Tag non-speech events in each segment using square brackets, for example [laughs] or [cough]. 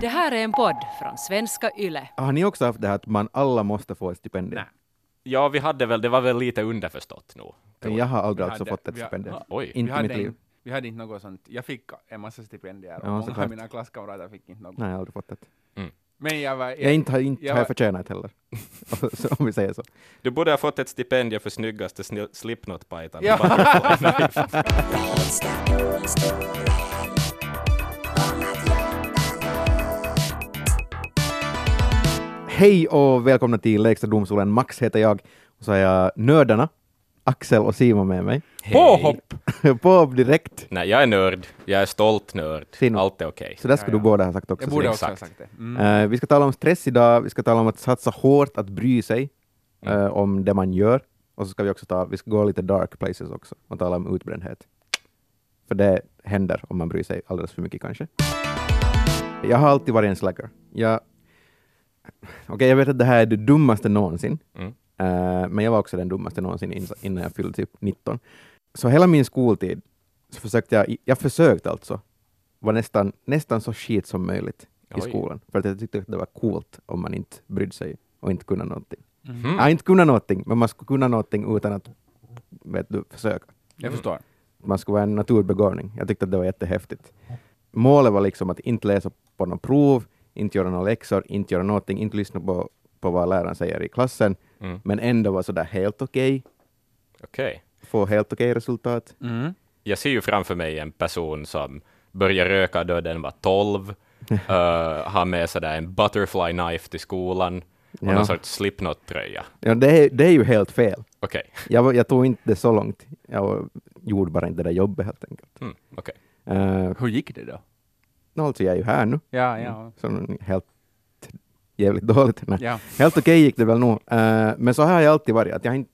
Det här är en podd från svenska YLE. Har ni också haft det här att man alla måste få ett stipendium? Nej. Ja, vi hade väl, det var väl lite underförstått nu. Men Jag har aldrig Vi alltså hade- fått ett stipendium. Oj. Inte i hade mitt liv. in- vi hade inte något sånt. Jag fick en massa stipendier och Ja, många av mina klasskamrater fick inte något. Nej, jag har aldrig fått ett. Men jag var... Jag inte, har- inte jag har jag förtjänat heller. [laughs] [laughs] Om vi säger så. Du borde ha fått ett stipendium för snyggaste Slipknot-pajtan. Ja. [laughs] Hej och välkomna till Lägsta domstolen. Max heter jag. Och så har jag nördarna, Axel och Simon med mig. Påhopp! [laughs] På direkt. Nej, jag är nörd. Jag är stolt nörd. Sino. Allt är okej. Så där ska Ja, du ja. båda ha sagt också. Jag borde så. också ha sagt det. Mm. Eh, vi ska tala om stress idag. Vi ska tala om att satsa hårt, att bry sig Mm. eh, om det man gör. Och så ska vi också ta, vi ska gå lite dark places också och tala om utbrändhet. För det händer om man bryr sig alldeles för mycket kanske. Jag har alltid varit en slacker. Jag, Okej, jag vet att det här är det dummaste någonsin. Mm. Eh, men jag var också den dummaste någonsin in- innan jag fyllde typ 19. Så hela min skoltid så försökte jag, jag försökte alltså, vara nästan, nästan så skit som möjligt i Oj. skolan. För att jag tyckte att det var coolt om man inte brydde sig och inte kunde någonting. Mm. Ja, inte kunna någonting, men man skulle kunna någonting utan att vet du, försöka. Jag förstår. Man skulle vara en naturbegåvning. Jag tyckte att det var jättehäftigt. Målet var liksom att inte läsa på något prov, inte göra några läxor, inte göra någonting, inte lyssna på, på vad läraren säger i klassen, Mm. men ändå vara sådär helt okej, Okej. få helt okej resultat. Mm. Jag ser ju framför mig en person som börjar röka då den var 12, uh, har med sådär en butterfly knife till skolan och Ja. någon sorts slipknot-tröja. Ja, det, är, det är ju helt fel. Okej. Jag, jag tog inte det så långt. Jag gjorde bara inte det där jobbet helt enkelt. Mm, okej. Uh, Hur gick det då? Alltså jag är ju här nu, Ja, ja. så helt jävligt dåligt. Ja. Helt okej gick det väl nog. Eh, men så har jag alltid varit, att jag har inte,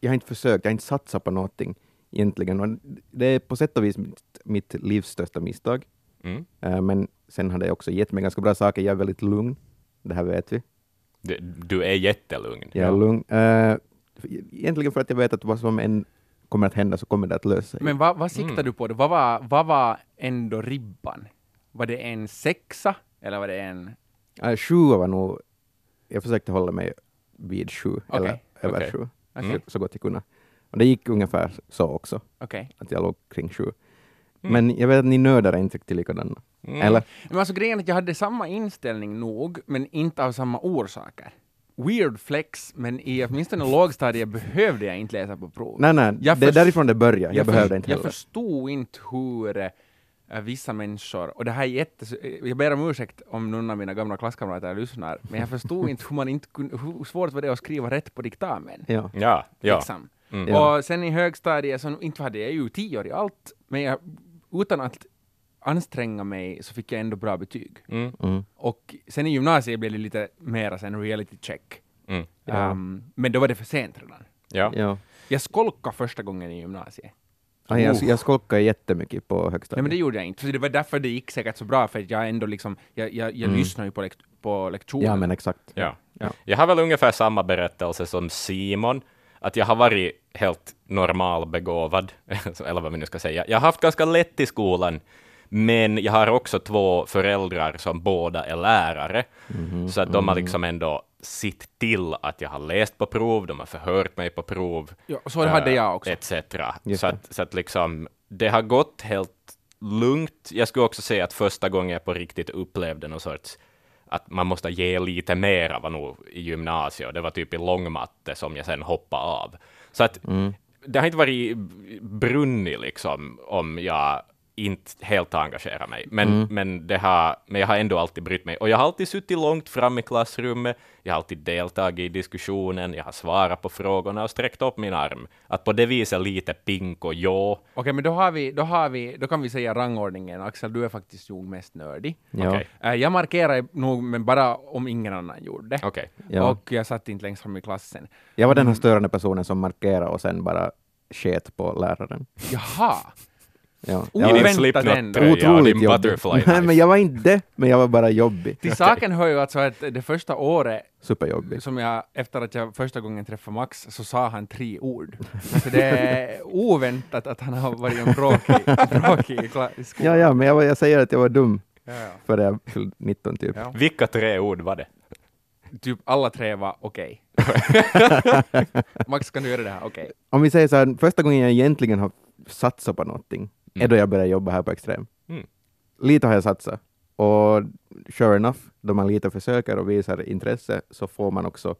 jag har inte försökt, jag har inte satsat på någonting egentligen. Och det är på sätt och vis mitt, mitt livs största misstag. Mm. Eh, men sen har det också gett mig ganska bra saker. Jag är väldigt lugn, det här vet vi. Du, du är jättelugn. Jag är lugn. Eh, egentligen för att jag vet att vad som än kommer att hända så kommer det att lösa sig. Men vad, vad siktar Mm. du på? Då? Vad, var, vad var ändå ribban? Var det en sexa? Eller var det en... Uh, sju var nog, jag försökte hålla mig vid sju, eller Okej, över okej. sju, Okej. så, så gott jag kunde. Och det gick ungefär så också, Okej. att jag låg kring sju. Mm. Men jag vet att ni nördar är inte riktigt likadana. Mm. Eller? Men alltså grejen är att jag hade samma inställning nog, men inte av samma orsaker. Weird flex, men i åtminstone [laughs] lågstadiet behövde jag inte läsa på prov. Nej, nej, Jag det är därifrån det börjar. Jag, för- behövde inte Jag heller. förstod inte hur vissa människor, och det här är jätte... eh, Jag ber om ursäkt om någon av mina gamla klasskamrater lyssnar, men jag förstod [laughs] inte hur man inte kunde, hur svårt var det att skriva rätt på diktamen. Ja. Ja, ja. Liksom. Mm. Och sen i högstadiet, så inte hade jag ju tio år i allt, men jag, utan att anstränga mig så fick jag ändå bra betyg. Mm. Mm. Och sen i gymnasiet blev det lite mera sen reality check. Mm. Ja. Um, men då var det för sent redan. Ja. Ja. Jag skolkade första gången i gymnasiet. Ah, jag, jag skolkade jättemycket på högstadiet. Nej men det gjorde jag inte, så det var därför det gick säkert så bra, för jag ändå liksom, jag, jag, jag Mm. lyssnar ju på, lekt, på lektionerna. ja, men exakt. Ja. Ja. Jag har väl ungefär samma berättelse som Simon, att jag har varit helt normalbegåvad, [laughs] eller vad vi nu ska säga. Jag har haft ganska lätt i skolan, men jag har också två föräldrar som båda är lärare, Mhm, så att de har liksom ändå sett till att jag har läst på prov, de har förhört mig på prov, Ja, så hade eh, jag också. etc. Så att, så att liksom, det har gått helt lugnt. Jag skulle också säga att första gången jag på riktigt upplevde någon sorts att man måste ge lite mera var nog i gymnasiet. Det var typ i långmatte som jag sen hoppade av. Så att Mm. det har inte varit brunnit liksom om jag inte helt engagerar mig. Men, Mm. men, det har, men jag har ändå alltid brytt mig. Och jag har alltid suttit långt fram i klassrummet. Jag har alltid deltagit i diskussionen. Jag har svarat på frågorna och sträckt upp min arm. Att på det viset lite pink och ja. Okej, men då har, vi, då har vi, då kan vi säga rangordningen. Axel, du är faktiskt nog mest nördig. Ja. Okej. Eh, jag markerar nog, men bara om ingen annan gjorde det. Okej. Ja. Och jag satt inte längst fram i klassen. Jag var den här Mm. störande personen som markerade och sen bara sket på läraren. Jaha! Ja. Oväntat ändå. Otroligt din jobbig. butterfly Nej, men jag var inte det, men jag var bara jobbig. Till saken hör ju alltså att det första året Superjobbig. som jag, efter att jag första gången träffade Max, så sa han tre ord. Så det är oväntat att han har varit en bråkig, bråkig i skolan. Ja, ja, men jag, var, jag säger att jag var dum. Ja, ja. före jag fyllde 19 typ. Ja. Vilka tre ord var det? Typ alla tre var okej. [laughs] Max, kan du göra det här? Okej. Om vi säger så här, första gången jag egentligen har satsat på någonting är Mm. då jag började jobba här på Extrem. Mm. Lite har jag satsat. Och sure enough, då man lite försöker och visar intresse så får man också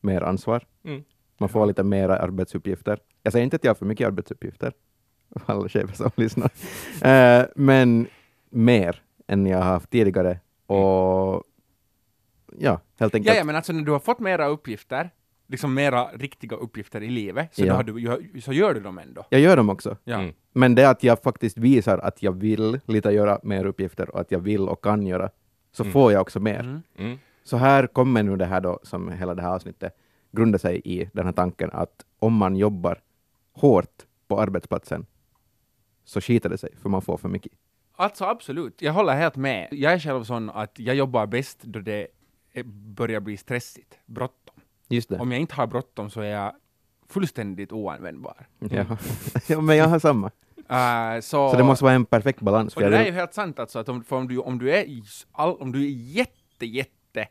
mer ansvar. Mm. Man får lite mera arbetsuppgifter. Jag säger inte att jag har för mycket arbetsuppgifter, [laughs] alla chefer som lyssnar. [laughs] Eh, men mer än jag har haft tidigare. Och ja, helt enkelt. Ja, ja, men alltså när du har fått mera uppgifter, liksom mera riktiga uppgifter i livet, så, Ja. då har du, så gör du dem ändå. Jag gör dem också. Ja. Mm. Men det att jag faktiskt visar att jag vill lite göra mer uppgifter och att jag vill och kan göra, så Mm. får jag också mer. Mm. Mm. Så här kommer nu det här då, som hela det här avsnittet grundar sig i, den här tanken att om man jobbar hårt på arbetsplatsen så skiter det sig, för man får för mycket. Alltså absolut, jag håller helt med. Jag är själv sån att jag jobbar bäst då det börjar bli stressigt, bråttom. Just det. Om jag inte har bråttom så är jag fullständigt oanvändbar. Ja. [laughs] ja, men jag har samma. Uh, [laughs] så, Så det måste vara en perfekt balans. och det där är ju helt sant alltså, att om, om, du, om, du är, all, om du är jätte, jätte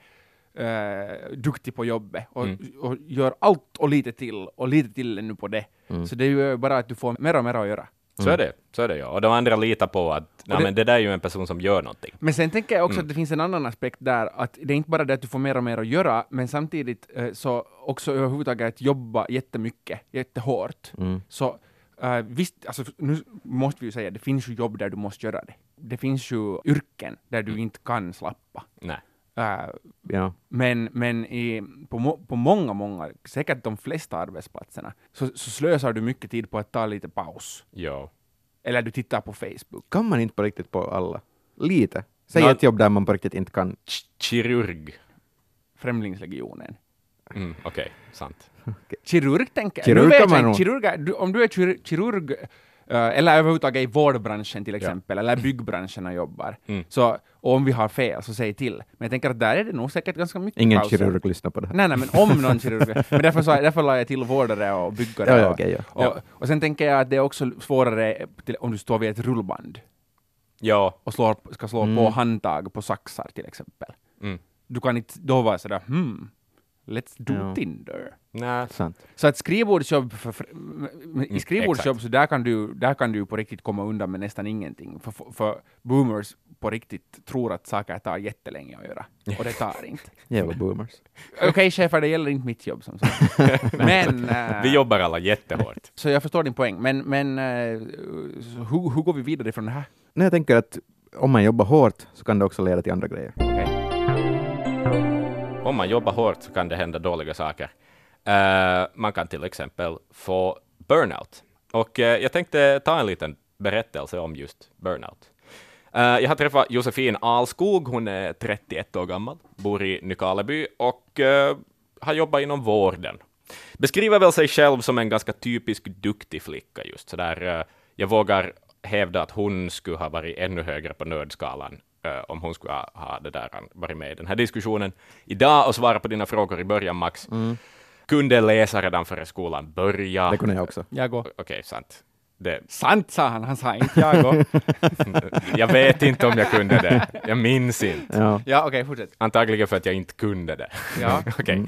eh, duktig på jobbet och, Mm. och gör allt och lite till och lite till ännu på det, Mm. så det är ju bara att du får mer och mer att göra. Så är det, så är det ja. Och de andra litar på att nej, det- men det där är ju en person som gör någonting. Men sen tänker jag också Mm. att det finns en annan aspekt där, att det är inte bara det att du får mer och mer att göra, men samtidigt eh, så också överhuvudtaget att jobba jättemycket, jättehårt. mm. Så eh, visst, alltså, nu måste vi ju säga, det finns ju jobb där du måste göra det. Det finns ju yrken där du inte kan slappa. Nej. Eh, ja. men men i, på, på många, många, säkert de flesta arbetsplatserna, så, så slösar du mycket tid på att ta lite paus. Ja. Eller du tittar på Facebook. Kan man inte på riktigt på alla? Lite. Säg Nå- ett jobb där man på riktigt inte kan. Kirurg. Främlingslegionen. Mm, Okej, sant. [laughs] Kirurg tänker Kirurg nu vet jag kirurger, du, om du är kir, kirurg eh, eller överhuvudtaget i vårdbranschen till exempel, eller byggbranschen och jobbar, Mm. så, och om vi har fel så säg till. Men jag tänker att där är det nog säkert ganska mycket Ingen pauser. kirurg lyssnar på det här. Nej, nej, men om någon [laughs] kirurg. Men därför, sa, därför la jag till vårdare och byggare. Ja, ja, och, okej, ja. och, och sen tänker jag att det är också svårare till, om du står vid ett rullband Ja. och slår, ska slå Mm. på handtag på saxar till exempel. Mm. Du kan inte då vara sådär hmm, let's do Ja. Tinder. Nej. Sant. Så att skrivbordsjobb, för, för, m- i skrivbordsjobb exakt. så där kan, du, där kan du på riktigt komma undan med nästan ingenting. För, för, för boomers på riktigt tror att saker tar jättelänge att göra. Och det tar inte. [laughs] Jävla boomers. [laughs] Okej chefer, det gäller inte mitt jobb som sagt. [laughs] Men... eh, Vi jobbar alla jättehårt. Så jag förstår din poäng. Men, men eh, så hur, hur går vi vidare från det här? Nej, jag tänker att om man jobbar hårt så kan det också leda till andra grejer. Okej. Om man jobbar hårt så kan det hända dåliga saker. Eh, man kan till exempel få burnout. Och eh, jag tänkte ta en liten berättelse om just burnout. Eh, jag har träffat Josefin Alskog, hon är 31 år gammal, bor i Nykarleby och har jobbat inom vården. Beskriver väl sig själv som en ganska typisk duktig flicka just sådär. jag vågar hävda att hon skulle ha varit ännu högre på nödskalan om hon skulle ha, ha det där, varit med i den här diskussionen idag och svara på dina frågor i början, Max. Mm. Kunde läsa redan före skolan börja. Det kunde jag också. Jag går. Okej, sant. Det, Sant sa han, han sa inte jag går. [laughs] jag vet inte om jag kunde det. Jag minns inte. Ja. ja, okej, fortsätt. Antagligen för att jag inte kunde det. Ja. [laughs] Okej.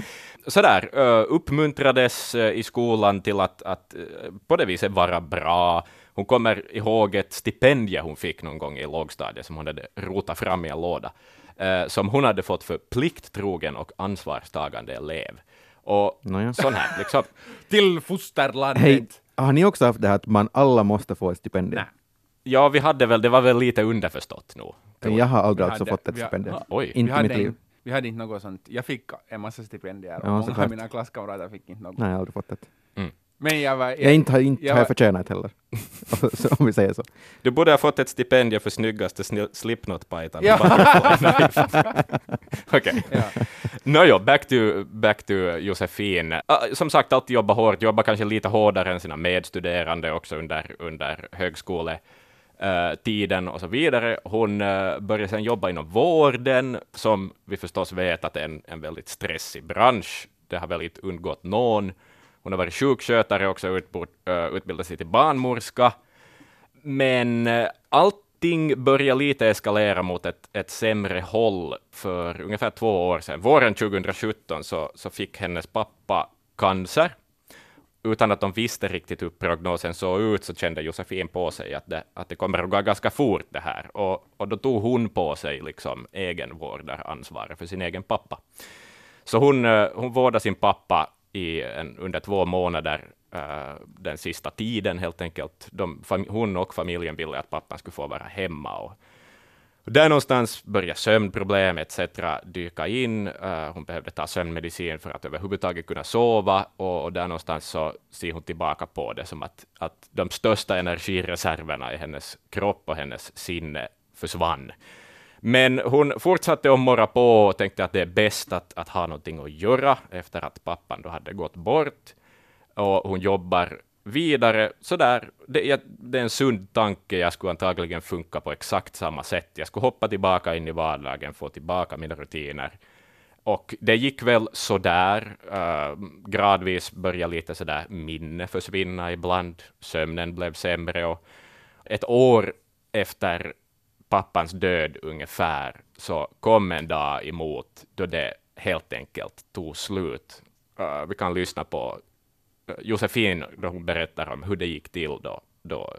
Sådär, uh, uppmuntrades eh, i skolan till att, att eh, på det viset vara bra. Hon kommer ihåg ett stipendium hon fick någon gång i lågstadiet som hon hade rotat fram i en låda, eh, som hon hade fått för plikttrogen och ansvarstagande elev. Och Nåja. sån här, liksom. Till fosterlandet. Hej, har ni också haft det här att man alla måste få ett stipendium? Nej. Ja, vi hade väl, det var väl lite underförstått nog. Jag har aldrig Vi alltså hade- fått ett stipendium. Oj. Vi Inte mitt liv. inte, vi hade inte något sånt. Jag fick en massa stipendier och Ja, många av mina klasskamrater fick inte något. Nej, jag har aldrig fått ett. Men jag var... Jag inte, har inte jag har jag förtjänat heller. [laughs] om vi säger så. Du borde ha fått ett stipendium för snyggaste Slipknot-pajtan. Ja. [laughs] Okej. Ja. Nåjo, back to, back to Josefin. Ah, som sagt, alltid jobba hårt, jobba kanske lite hårdare än sina medstuderande också under, under högskoletiden och så vidare. Hon uh, började sedan jobba inom vården, som vi förstås vet att är en, en väldigt stressig bransch. Det har väl inte undgått någon. Hon har varit sjukskötare också, utbord, uh, utbildat sig till barnmorska. Men eh, allting började lite eskalera mot ett, ett sämre håll för ungefär två år sedan. Våren 2017 så, så fick hennes pappa cancer. Utan att de visste riktigt hur prognosen såg ut så kände Josefin på sig att det, att det kommer att gå ganska fort det här. Och, och då tog hon på sig liksom egenvårdaransvaret för sin egen pappa. Så hon, eh, hon vårdade sin pappa i en, under två månader uh, den sista tiden helt enkelt. De, fam, hon och familjen ville att pappan skulle få vara hemma. Och, och där någonstans började sömnproblem etc. dyka in. Uh, hon behövde ta sömnmedicin för att överhuvudtaget kunna sova och, och där någonstans så ser hon tillbaka på det som att, att de största energireserverna i hennes kropp och hennes sinne försvann. Men hon fortsatte att morra på och tänkte att det är bäst att, att ha någonting att göra efter att pappan då hade gått bort. Och hon jobbar vidare sådär. Det, det är en sund tanke. Jag skulle antagligen funka på exakt samma sätt. Jag skulle hoppa tillbaka in i vardagen, få tillbaka mina rutiner. Och det gick väl sådär. Uh, gradvis började lite sådär minne försvinna ibland. Sömnen blev sämre och ett år efter pappans död ungefär, så kom en dag emot då det helt enkelt tog slut. Uh, vi kan lyssna på eh, Josefin då hon berättar om hur det gick till då, då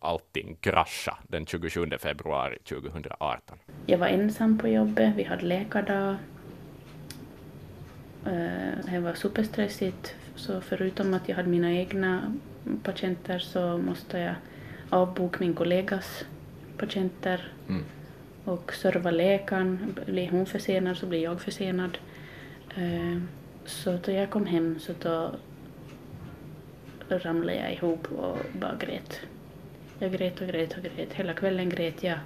allting kraschade den 27 februari 2018. Jag var ensam på jobbet, vi hade läkardag. Uh, det var superstressigt, så förutom att jag hade mina egna patienter så måste jag avboka min kollegas patienter mm. och serva läkaren. Blir hon försenad så blir jag försenad. Uh, så då jag kom hem så då ramlade jag ihop och bara grät. Jag grät och grät och grät. Hela kvällen grät jag.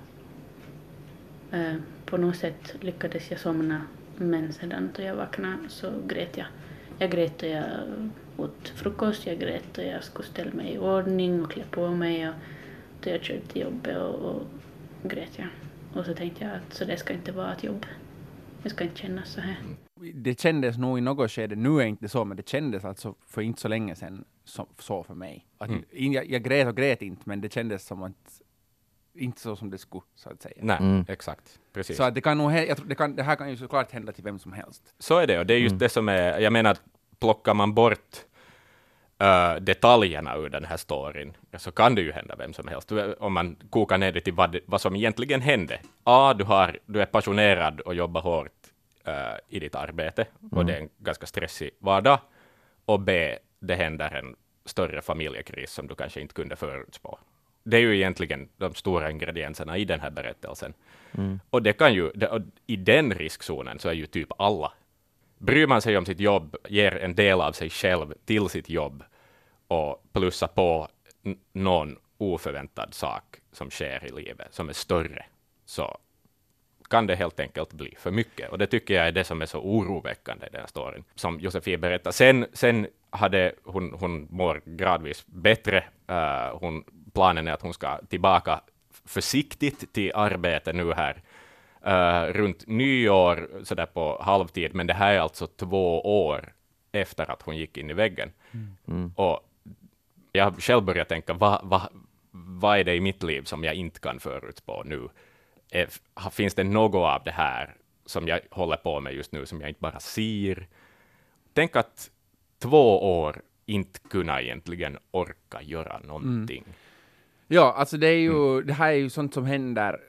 Uh, på något sätt lyckades jag somna men sedan då jag vaknade så grät jag. Jag grät då jag åt frukost, jag grät då jag skulle ställa mig i ordning och klä på mig och då jag körde till jobbet och, och grät jag. Och så tänkte jag att så det ska inte vara ett jobb. Det ska inte kännas så här. Det kändes nog i något skede, nu är det inte så, men det kändes alltså för inte så länge sedan så, så för mig. Att mm. jag, jag grät och grät inte, men det kändes som att inte så som det skulle, så att säga. Nej, mm. exakt. Precis. Så det kan nog, jag tror, det, kan, det här kan ju såklart hända till vem som helst. Så är det, och det är just mm. det som är, jag menar, plockar man bort uh, detaljerna ur den här storyn, så kan det ju hända vem som helst, om man kokar ner det till vad, vad som egentligen hände. A, du, har, du är passionerad och jobbar hårt uh, i ditt arbete, mm. och det är en ganska stressig vardag. Och B, det händer en större familjekris som du kanske inte kunde förutspå. Det är ju egentligen de stora ingredienserna i den här berättelsen. Mm. Och det kan ju, det, i den riskzonen så är ju typ alla bryr man sig om sitt jobb, ger en del av sig själv till sitt jobb och plussar på någon oförväntad sak som sker i livet, som är större, så kan det helt enkelt bli för mycket. Och det tycker jag är det som är så oroväckande i den här storyn, som Josefin berättar. Sen, sen hade hon, hon mår gradvis bättre. Uh, hon, planen är att hon ska tillbaka försiktigt till arbete nu här uh, runt nyår, sådär på halvtid, men det här är alltså två år efter att hon gick in i väggen. Mm. Och jag har själv börjat tänka, vad va, va är det i mitt liv som jag inte kan förutspå nu? Är, finns det något av det här som jag håller på med just nu, som jag inte bara ser? Tänk att två år inte kunna egentligen orka göra någonting. Mm. Ja, alltså det är ju, mm. det här är ju sånt som händer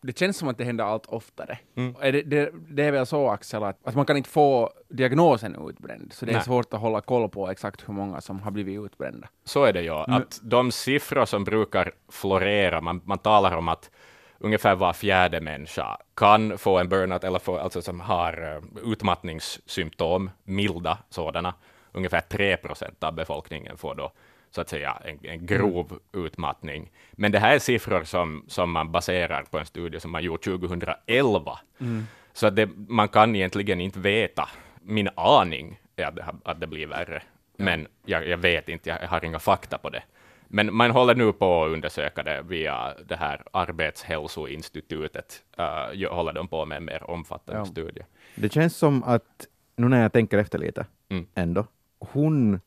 det känns som att det händer allt oftare. Mm. Det, det, det, är väl så, Axel, att, att, man kan inte få diagnosen utbränd, så det Nej. är svårt att hålla koll på exakt hur många som har blivit utbrända. Så är det ju, att de siffror som brukar florera, man, man talar om att ungefär var fjärde människa kan få en burnout, eller få, alltså som har uh, utmattningssymptom, milda sådana. Ungefär 3 procent av befolkningen får då så att säga en, en grov mm. utmattning. Men det här är siffror som, som man baserar på en studie som man gjort 2011. Mm. Så att det, man kan egentligen inte veta. Min aning är att det, att det blir värre. Ja. Men jag, jag, vet inte, jag har inga fakta på det. Men man håller nu på att undersöka det via det här Arbetshälsoinstitutet. Uh, håller de på med en mer omfattande ja. studie. Det känns som att, nu när jag tänker efter lite, mm. ändå, hon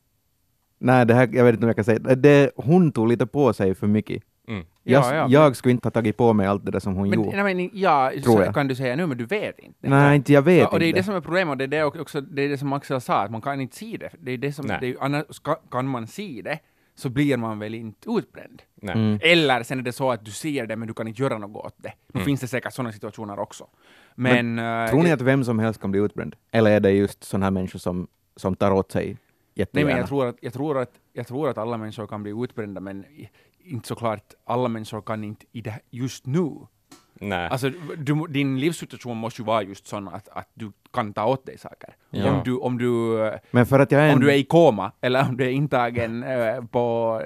Nej, det här, jag vet inte om jag kan säga det. Hon tog lite på sig för mycket. Mm. Jag, Ja, ja, jag skulle inte ha tagit på mig allt det där som hon Men, gjorde. nej, men, ja, Tror jag. kan du säga nu, men du vet inte. Nej, inte jag vet Ja, och det är inte. det som är problemet, och det är det också det, är det som Axel sa, att man kan inte se det. Det är det som, det är, annars kan man se det, så blir man väl inte utbränd. Nej. Mm. Eller sen är det så att du ser det, men du kan inte göra något åt det. Nu Mm. finns det säkert sådana situationer också. Men... eh, Tror ni att vem som helst kan bli utbränd? Eller är det just sådana här människor som, som tar åt sig Nej, jättegärna? men jag tror, att, jag, tror att, jag tror att alla människor kan bli utbrända, men inte såklart alla människor kan inte i det, just nu. Nej. Alltså, du, din livssituation måste ju vara just sån att, att du kan ta åt dig saker. Ja. Om, du, om, du, eh, Men för att jag är en... om du är i koma, eller om du är intagen eh, på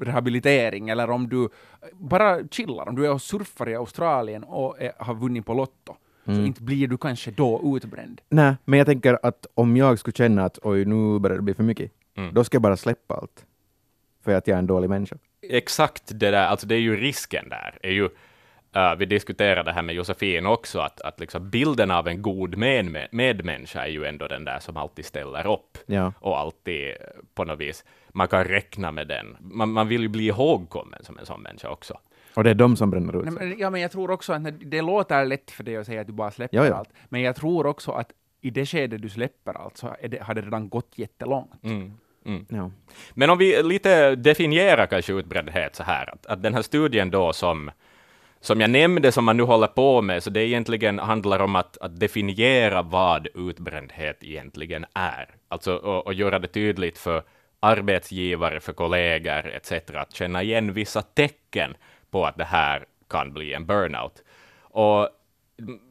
rehabilitering, eller om du bara chillar, om du är och surfar i Australien och är, har vunnit på Lotto, så Mm. inte blir du kanske då utbränd. Nej, men jag tänker att om jag skulle känna att oj, nu börjar det bli för mycket, Mm. då ska jag bara släppa allt. För att jag är en dålig människa. Exakt det där, alltså det är ju risken där. Är ju, eh, vi diskuterade det här med Josefin också, att, att liksom bilden av en god med, medmänniska är ju ändå den där som alltid ställer upp Ja. och alltid eh, på något vis, man kan räkna med den. Man, man vill ju bli ihågkommen som en sån människa också. Och det är de som bränner ut Nej, sig. men, ja, men jag tror också att när, det låter lätt för dig att säga att du bara släpper Ja, ja. allt, men jag tror också att i det skede du släpper allt så det, har det redan gått jättelångt. Mm. Mm. Ja. Men om vi lite definierar kanske utbrändhet så här, att, att den här studien då som, som jag nämnde, som man nu håller på med, så det egentligen handlar om att, att definiera vad utbrändhet egentligen är. Alltså och, och göra det tydligt för arbetsgivare, för kollegor etc. att känna igen vissa tecken på att det här kan bli en burnout. Och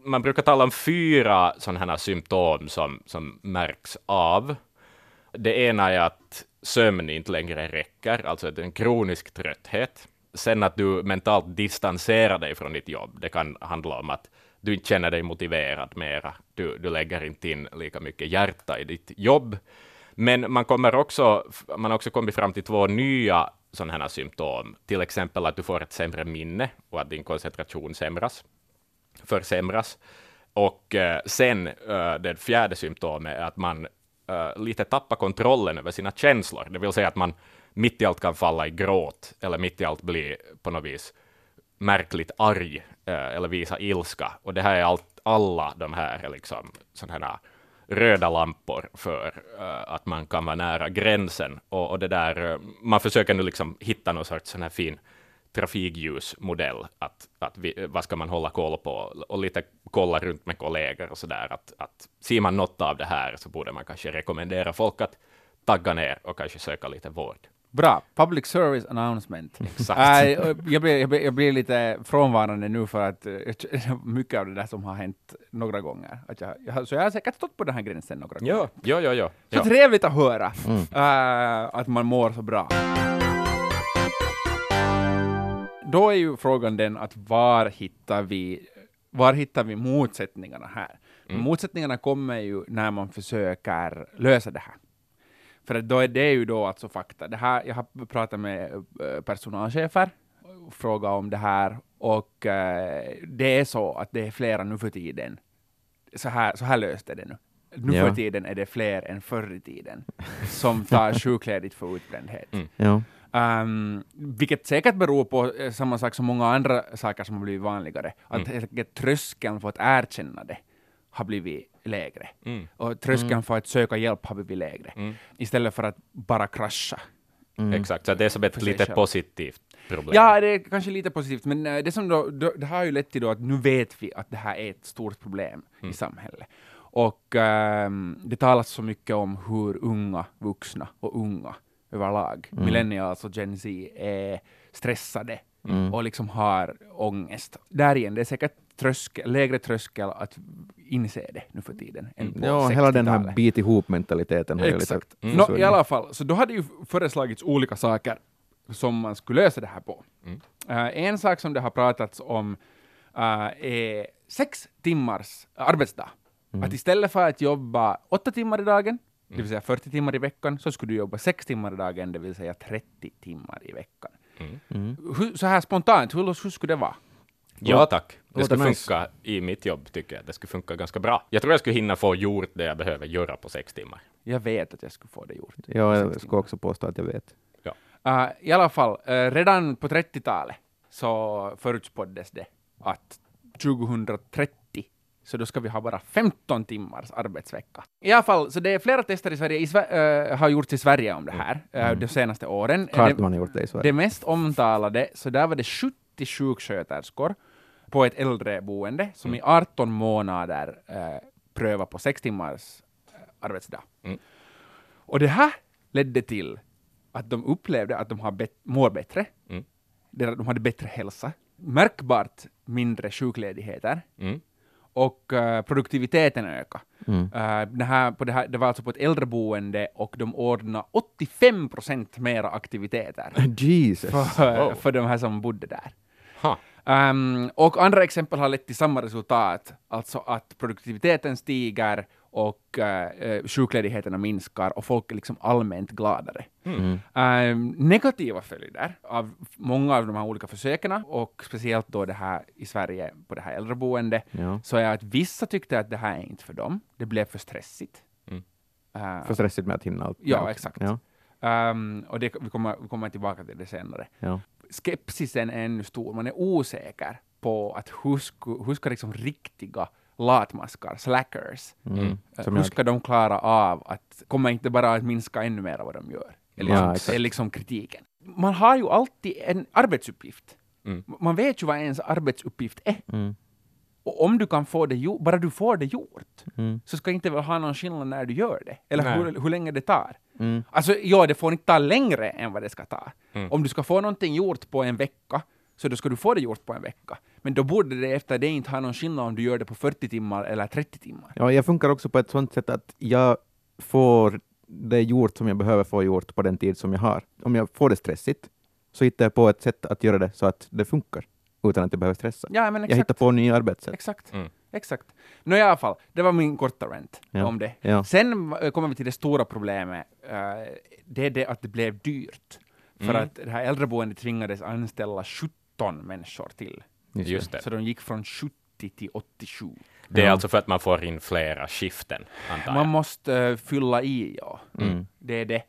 man brukar tala om fyra sådana här symptom som, som märks av. Det ena är att sömn inte längre räcker, alltså en kronisk trötthet. Sen att du mentalt distanserar dig från ditt jobb. Det kan handla om att du inte känner dig motiverad mera. Du, du lägger inte in lika mycket hjärta i ditt jobb. Men man kommer också, man har också kommit fram till två nya sådana här symptom. Till exempel att du får ett sämre minne och att din koncentration sämras försämras. Och eh, sen, eh, det fjärde symptomet är att man eh, lite tappar kontrollen över sina känslor. Det vill säga att man mitt i allt kan falla i gråt, eller mitt i allt bli på något vis märkligt arg, eh, eller visa ilska. Och det här är allt, alla de här liksom sådana här röda lampor för uh, att man kan vara nära gränsen. Och, och det där, uh, man försöker nu liksom hitta någon sorts sån här fin trafikljusmodell, att, att vi, eh, vad ska man hålla koll på, och lite kolla runt med kollegor och så där, att, att ser man något av det här så borde man kanske rekommendera folk att tagga ner och kanske söka lite vård. Bra, public service announcement. [laughs] Exakt. Äh, jag, blir, jag, blir, jag blir lite frånvarande nu för att eh, [laughs] mycket av det där som har hänt några gånger. Att jag, jag, har- så jag har säkert stått på den här gränsen några gånger. Ja, ja, ja. ja. Så ja. trevligt att höra äh, att man mår så bra. Då är ju frågan den att var hittar vi, var hittar vi motsättningarna här? Motsättningarna kommer ju när man försöker lösa det här. För att då är det ju då alltså fakta. Det här, jag har pratat med eh, personalchefer och frågat om det här och eh, det är så att det är flera nu för tiden. Så här, så här löste det nu. Nu Ja. för tiden är det fler än förr i tiden som tar [laughs] sjukledigt för utbrändhet. Mm. Ja. Um, vilket säkert beror på eh, samma sak som många andra saker som har blivit vanligare. Att enkelt tröskeln för att erkänna det har blivit lägre. Mm. Och tröskeln för att söka hjälp har blivit lägre. Mm. Istället för att bara krascha. Mm. Exakt, så det är som ett lite själv. positivt problem. Ja, det är kanske lite positivt, men eh, det, som då, då, det har ju lett till då att nu vet vi att det här är ett stort problem Mm. i samhället. Och ehm, det talas så mycket om hur unga vuxna och unga överlag, millennials och Gen Z, är stressade Mm. och liksom har ångest. Där igen, det är säkert tröskel, lägre tröskel att inse det nu för tiden än på ja, hela den här 60-talet. bit ihop-mentaliteten Exakt. Mm. Försvunnit. I alla fall, så då hade ju föreslagits olika saker som man skulle lösa det här på. Mm. Eh, en sak som det har pratats om eh, är sex timmars arbetsdag. Att istället för att jobba åtta timmar i dagen, det vill säga 40 timmar i veckan, så skulle du jobba sex timmar i dagen, det vill säga 30 timmar i veckan. Mm. Mm. Hur, så här spontant, hur, hur skulle det vara? Ja tack. Det skulle funka i mitt jobb, tycker jag. Det skulle funka ganska bra. Jag tror jag skulle hinna få gjort det jag behöver göra på sex timmar. Jag vet att jag skulle få det gjort. Ja, Sex jag ska timmar. också påstå att jag vet. Uh, I alla fall, uh, redan på 30-talet så förutspåddes det att 2030 så då ska vi ha bara 15 timmars arbetsvecka. I alla fall, så det är flera tester i Sverige, i Sve- äh, har gjorts i Sverige om det här äh, de senaste åren. Klart det, man har gjort det i Sverige. det mest omtalade, så där var det 70 sjuksköterskor på ett äldreboende som i 18 månader äh, prövar på sex timmars äh, arbetsdag. Mm. Och det här ledde till att de upplevde att de har bet- mår bättre, Mm. de de hade bättre hälsa, märkbart mindre sjukledigheter Mm. och eh, produktiviteten ökade. Mm. Eh, det, här, på det, här, det var alltså på ett äldreboende och de ordnade 85 procent mera aktiviteter [laughs] Jesus. för, Wow. för de här som bodde där. Ehm, och andra exempel har lett till samma resultat, alltså att produktiviteten stiger och uh, sjukledigheterna minskar och folk är liksom allmänt gladare. Mm. Ehm, negativa följder av många av de här olika försöken och speciellt då det här i Sverige på det här äldreboendet Ja. så är att vissa tyckte att det här är inte för dem. Det blev för stressigt. Mm. Eh, För stressigt med att hinna allt. Ja, exakt. Ja, ehm, och det, vi, kommer, vi kommer tillbaka till det senare. ja. Skepsisen är ännu stor. Man är osäker på att hur ska, hur ska liksom riktiga latmaskar, slackers, Mm. Som hur ska de klara av att, kommer inte bara att minska ännu mer vad de gör? Eller Ja, liksom, är liksom kritiken. Man har ju alltid en arbetsuppgift. Mm. Man vet ju vad ens arbetsuppgift är. Mm. Och om du kan få det gjort, bara du får det gjort, Mm. så ska inte väl ha någon skillnad när du gör det, eller hur, hur länge det tar. Mm. Alltså, ja, det får inte ta längre än vad det ska ta. Mm. Om du ska få någonting gjort på en vecka, så då ska du få det gjort på en vecka. Men då borde det efter det inte ha någon skillnad om du gör det på 40 timmar eller 30 timmar. Ja, jag funkar också på ett sånt sätt att jag får det gjort som jag behöver få gjort på den tid som jag har. Om jag får det stressigt så hittar jag på ett sätt att göra det så att det funkar utan att jag behöver stressa. Ja, men Jag exakt. hittar på nya arbetssätt. Exakt. Mm. Exakt. Nå i alla fall, det var min korta rant Ja. om det. Ja. Sen kommer vi till det stora problemet. eh, det är det att det blev dyrt. För Mm. att det här äldreboendet tvingades anställa 17 människor till. Just det. Så de gick från 70 till 87. Det är Ja. alltså för att man får in flera skiften, antar Man jag. måste eh, fylla i, ja. Mm. Det är det.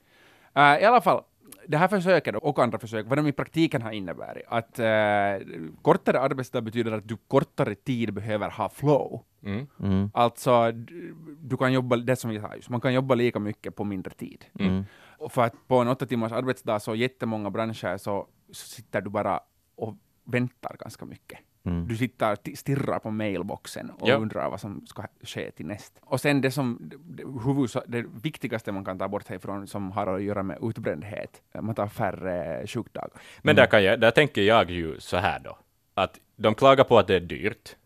Eh, I alla fall, det här försöket och andra försök, vad de i praktiken har inneburit, att eh, kortare arbetsdag betyder att du kortare tid behöver ha flow. Mm. Mm. Alltså, du, du kan jobba, det som vi sa just, man kan jobba lika mycket på mindre tid. Mm. Och för att på en åtta timmars arbetsdag så jättemånga branscher så, så sitter du bara och väntar ganska mycket. Mm. Du sitter och ti- stirrar på mailboxen och Ja. undrar vad som ska ske till näst. Och sen det som, det, huvudsa- det viktigaste man kan ta bort härifrån som har att göra med utbrändhet, man tar färre sjukdagar. Men där, kan jag, där tänker jag ju så här då, att de klagar på att det är dyrt,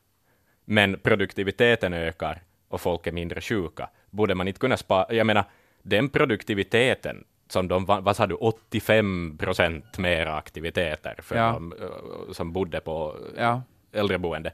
men produktiviteten ökar och folk är mindre sjuka. Borde man inte kunna spara, jag menar, den produktiviteten som de, va- vad sa du, 85 procent mer aktiviteter för Ja. de eh, som bodde på Ja, äldreboende.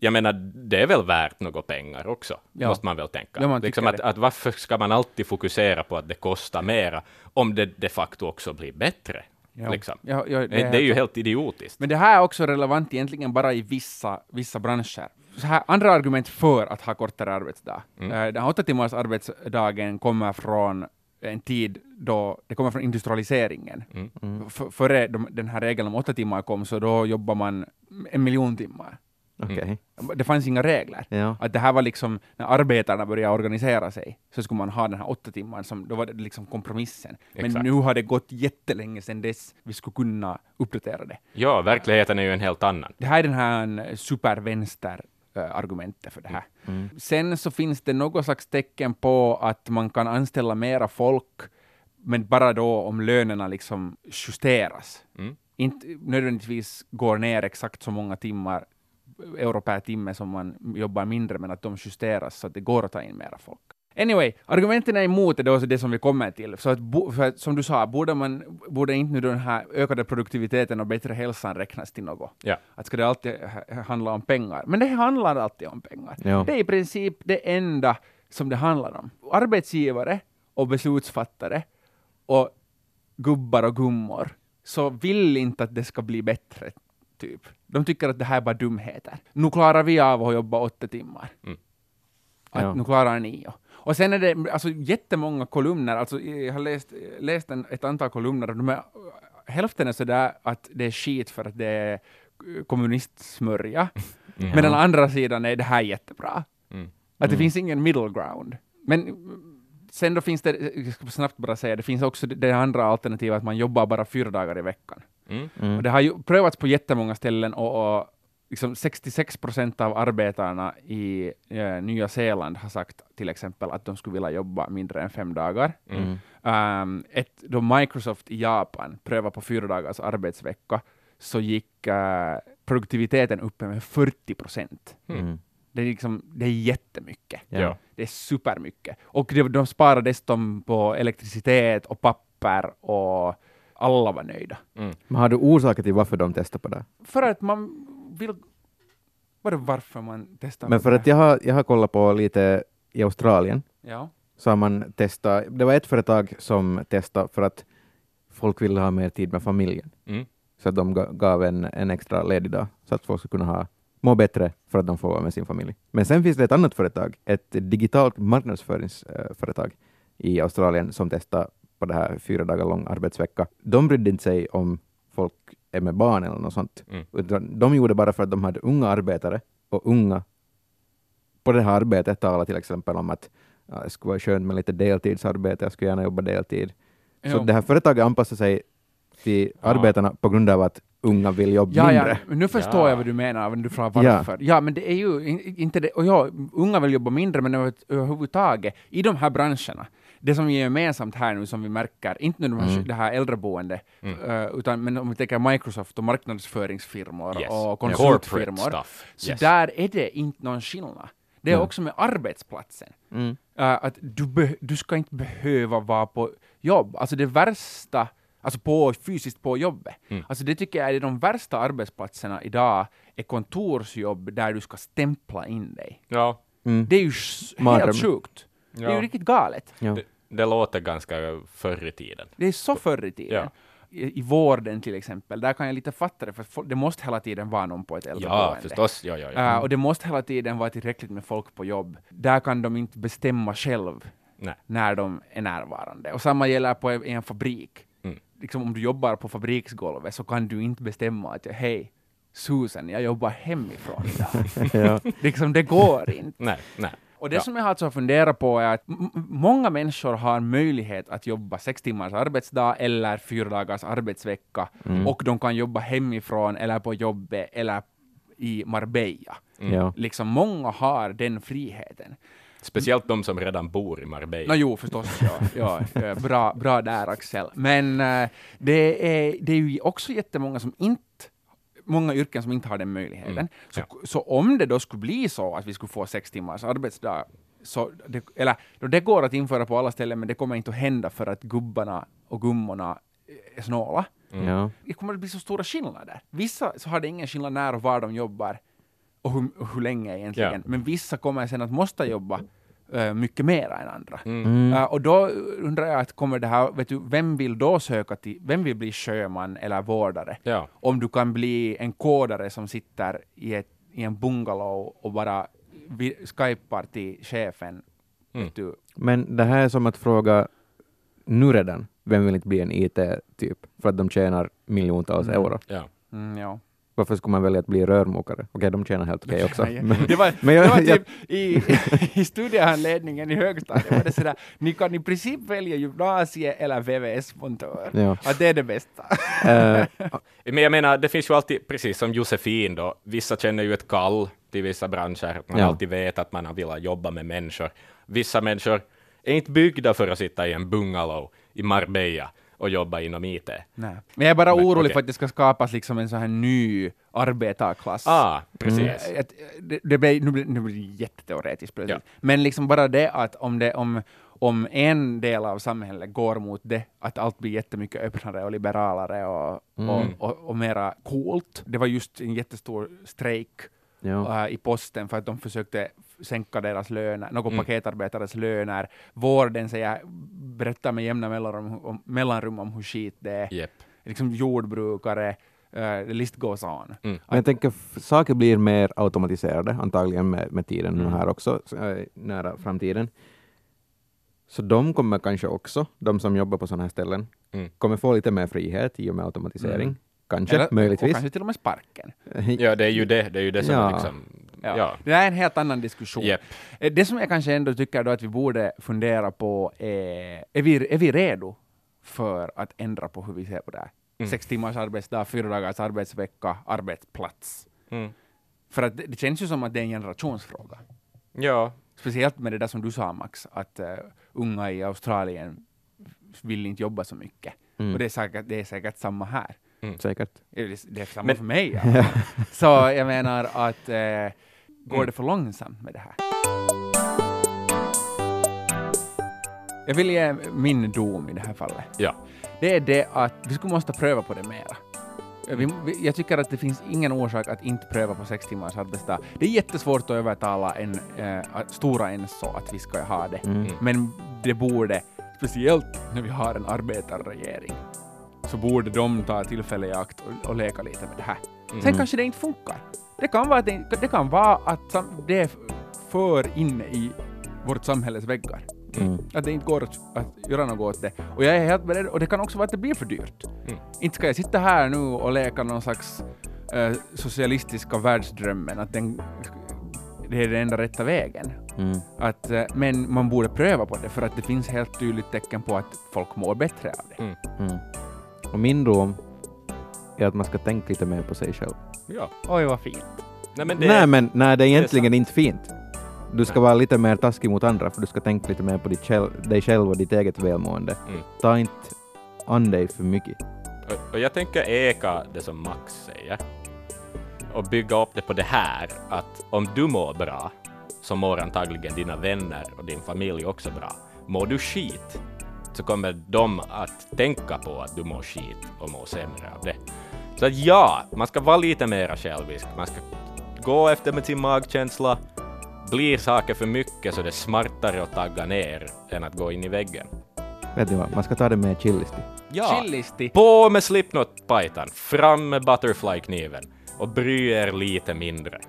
Jag menar, det är väl värt något pengar också, Ja. måste man väl tänka. Ja, man liksom att, det. att varför ska man alltid fokusera på att det kostar mera, om det de facto också blir bättre? ja. Liksom. Ja, ja, Det, är ju helt idiotiskt. Men det här är också relevant egentligen bara i vissa, vissa branscher. Här, andra argument för att ha kortare arbetsdag. Mm. Eh, Den här åtta timmars arbetsdagen kommer från en tid då det kommer från industrialiseringen. Mm. Mm. Före de, den här regeln om åtta timmar kom, så då jobbar man en miljon timmar. Okej. Det fanns inga regler. Ja. Att det här var liksom, när arbetarna började organisera sig, så skulle man ha den här åtta timmar, som, då var det liksom kompromissen. Men Exakt. nu har det gått jättelänge sedan dess vi skulle kunna uppdatera det. Ja, verkligheten är ju en helt annan. Det här är den här supervänster-argumentet för det här. Mm. Sen så finns det något slags tecken på att man kan anställa mera folk, men bara då om lönerna liksom justeras. Mm. Inte nödvändigtvis går ner exakt så många timmar, euro per timme som man jobbar mindre, men att de justeras så att det går att ta in mera folk. Anyway, argumenten är emot det, då, det som vi kommer till. Så att, bo, för att, som du sa, borde, man, borde inte nu den här ökade produktiviteten och bättre hälsan räknas till något? Ja. Att ska det alltid ha- handla om pengar? Men det handlar alltid om pengar. Ja. Det är i princip det enda som det handlar om. Arbetsgivare och beslutsfattare och gubbar och gummor så vill inte att det ska bli bättre, typ. De tycker att det här är bara dumheter. Nu klarar vi av att jobba åtta timmar. Mm. Att Ja. nu klarar ni. ja. Och sen är det alltså, jättemånga kolumner, alltså, jag har läst, läst en, ett antal kolumner och de är hälften är sådär att det är skit för att det är kommunistsmörja, medan andra sidan är det här jättebra. Mm. Att det finns ingen middle ground. Men sen då finns det, jag ska snabbt bara säga, det finns också det andra alternativet att man jobbar bara fyra dagar i veckan. Mm. Och det har ju prövats på jättemånga ställen och, och liksom 66 procent av arbetarna i eh, Nya Zeeland har sagt till exempel att de skulle vilja jobba mindre än fem dagar. Mm. Um, ett, då Microsoft i Japan prövade på fyra dagars arbetsvecka så gick eh, produktiviteten upp med 40 procent. Mm. Det är, liksom, det är jättemycket. Ja. Ja. Det är supermycket. Och de, de sparar dessutom på elektricitet och papper och alla var nöjda. Mm. Men har du orsaker till varför de testar på det? För att man vill... Det varför man testar? Men för att jag har, jag har kollat på lite i Australien, Ja. så har man testat, det var ett företag som testade för att folk ville ha mer tid med familjen. Mm. Så att de ga- gav en, en extra ledig dag, så att folk skulle kunna ha, må bättre för att de får vara med sin familj. Men sen finns det ett annat företag, ett digitalt marknadsföringsföretag i Australien som testar på det här fyra dagar lång arbetsvecka. De brydde inte sig om folk är med barn eller något sånt. Mm. Utan de gjorde bara för att de hade unga arbetare och unga på det här arbetet talade till exempel om att ja, det skulle vara skönt med lite deltidsarbete, jag skulle gärna jobba deltid. Så Jo. det här företaget anpassar sig till Ja. arbetarna på grund av att unga vill jobba Ja, mindre. ja, men nu förstår Ja. jag vad du menar, när du frågar Ja. varför. Ja. men det är ju in- inte det, och ja, unga vill jobba mindre, men över- överhuvudtaget i de här branscherna, det som är gemensamt här nu som vi märker, inte nu de här, Mm. det här äldreboende, Mm. eh, utan men om vi tänker Microsoft och marknadsföringsfirmor Yes. och konsultfirmor, stuff. så Yes. där är det inte någon skillnad. Det är Nej. också med arbetsplatsen. Mm. Uh, att du, be- du ska inte behöva vara på jobb. Alltså det värsta, alltså på, fysiskt på jobbet. Mm. Alltså det tycker jag är de värsta arbetsplatserna idag, är kontorsjobb där du ska stämpla in dig. Ja, Mm. Det är ju helt sjukt. Det är ju Ja. riktigt galet. Ja. det, det låter ganska förr i tiden. Det är så förr i tiden. Ja. I, I vården till exempel, där kan jag lite fatta det, för det måste hela tiden vara någon på ett Ja, äldreboende. förstås. Ja, ja, ja. Uh, och det måste hela tiden vara tillräckligt med folk på jobb. Där kan de inte bestämma själv Nej. när de är närvarande. Och samma gäller på en, en fabrik. Mm. Liksom om du jobbar på fabriksgolvet så kan du inte bestämma att hej, Susan, jag jobbar hemifrån idag. [laughs] ja. liksom det går inte. Nej, nej. Och det Ja. som jag alltså funderar på är att många människor har möjlighet att jobba sex timmars arbetsdag eller fyra dagars arbetsvecka Mm. och de kan jobba hemifrån eller på jobbet eller i Marbella. Mm. Ja. Liksom många har den friheten. Speciellt de som redan bor i Marbella. Nå jo, förstås. Ja, ja, bra, bra där, Axel. Men eh, det, är, det är ju också jättemånga som inte många yrken som inte har den möjligheten. Mm, Så, ja. så om det då skulle bli så att vi skulle få sex timmars arbetsdag, så det, eller då det går att införa på alla ställen, men det kommer inte att hända för att gubbarna och gummorna är snåla. Mm. Ja. Det kommer att bli så stora skillnader. Vissa så har det ingen skillnad när och var de jobbar och hur, och hur länge egentligen. Ja. Men vissa kommer sen att måste jobba eh, mycket mer än andra. Mm. Mm. Uh, och då undrar jag, att kommer det här, vet du, vem vill då söka till, vem vill bli sjöman eller vårdare? Ja. Om du kan bli en kodare som sitter i, ett, i en bungalow och bara vi, skypar till chefen. Mm. Vet du. Men det här är som att fråga nu redan, vem vill inte bli en IT-typ för att de tjänar miljontals Mm. euro? Ja. Mm, ja. Varför skulle man välja att bli rörmokare? Okej, de tjänar helt okej också. Ja, Men, det var, [laughs] men jag- det var jag- typ i, i studiehandledningen i högstadiet var det sådär, ni kan i princip välja gymnasie eller VVS-montör. ja. Att det är det bästa. Eh, Men jag menar, det finns ju alltid, precis som Josefin då, vissa känner ju ett kall till vissa branscher, man Ja. alltid vet att man vill jobba med människor. Vissa människor är inte byggda för att sitta i en bungalow i Marbella och jobba inom IT. Nej. Men jag är bara Men, orolig okej. för att det ska skapas liksom en sån här ny arbetarklass. Ah, precis. Eh, det, det blir, nu, blir, nu blir det jätteteoretiskt plötsligt. Ja. Men liksom bara det att om, det, om, om en del av samhället går mot det, att allt blir jättemycket öppnare och liberalare och, Mm. och, och, och mera coolt. Det var just en jättestor strejk ja. äh, i posten för att de försökte sänka deras löner, några Mm. paketarbetares löner. Vården säger, berättar med jämna mellanrum, om, mellanrum om hur skit det är. Jep. Liksom jordbrukare, uh, list goes on. Mm. Men jag tänker, saker blir mer automatiserade antagligen med, med tiden nu Mm. här också, så, äh, nära framtiden. Så de kommer kanske också, de som jobbar på sådana här ställen, Mm. kommer få lite mer frihet i och med automatisering. Mm. Kanske, Eller- Och möjligtvis. kanske till och med sparken. [laughs] Ja, det är ju det, det, är ju det som Ja. liksom... Ja. Ja. Det är en helt annan diskussion. Japp. Eh, Det som jag kanske ändå tycker då att vi borde fundera på är, är vi, är vi redo för att ändra på hur vi ser på det här? Mm. Sex timmars arbetsdag, fyra dagars arbetsvecka, arbetsplats. Mm. För att det, det känns ju som att det är en generationsfråga. Ja, Speciellt med det där som du sa Max, att uh, unga i Australien vill inte jobba så mycket. Mm. Och det är, säkert, det är säkert samma här. Säkert. Det är- det är samma Men- för mig. Ja. [laughs] så jag menar att eh, går Mm. det för långsamt med det här? Jag vill ge min dom i det här fallet. ja. Det är det att vi skulle måste pröva på det mera. Vi, vi, jag tycker att det finns ingen orsak att inte pröva på sex timmars arbetsdag. Det är jättesvårt att övertala en eh, stora Enso att vi ska ha det. Mm. Men det borde, speciellt när vi har en arbetarregering, så borde de ta tillfälle i akt och, och leka lite med det här. Sen Mm. kanske det inte funkar. Det kan vara att det, kan vara att sam- det är för inne i vårt samhälles väggar. Mm. Att det inte går att, att göra något åt det. Och jag är helt beredd, och det kan också vara att det blir för dyrt. Mm. Inte ska jag sitta här nu och leka någon slags eh, socialistiska världsdrömmen, att den, det är den enda rätta vägen. Mm. Att, eh, men man borde pröva på det, för att det finns helt tydligt tecken på att folk mår bättre av det. Mm. Mm. Och min dom är att man ska tänka lite mer på sig själv. Ja. Oj, vad fint. Nej, men det, Nej, men nej, det är det är egentligen inte fint. Du ska vara lite mer taskig mot andra, för du ska tänka lite mer på ditt själv, dig själv och ditt eget välmående. Mm. Ta inte an dig för mycket. Och, och jag tänker eka det som Max säger och bygga upp det på det här att om du mår bra så mår antagligen dina vänner och din familj också bra. Mår du skit så kommer de att tänka på att du mår skit och mår sämre av det. Så att ja, man ska vara lite mera självisk. Man ska gå efter med sin magkänsla. Blir saker för mycket så det är smartare att tagga ner än att gå in i väggen. Vet ni vad, man ska ta det med chillisty. Ja. Chillisti. På med Slipknot-pajtan, fram med Butterfly-kniven och bry er lite mindre.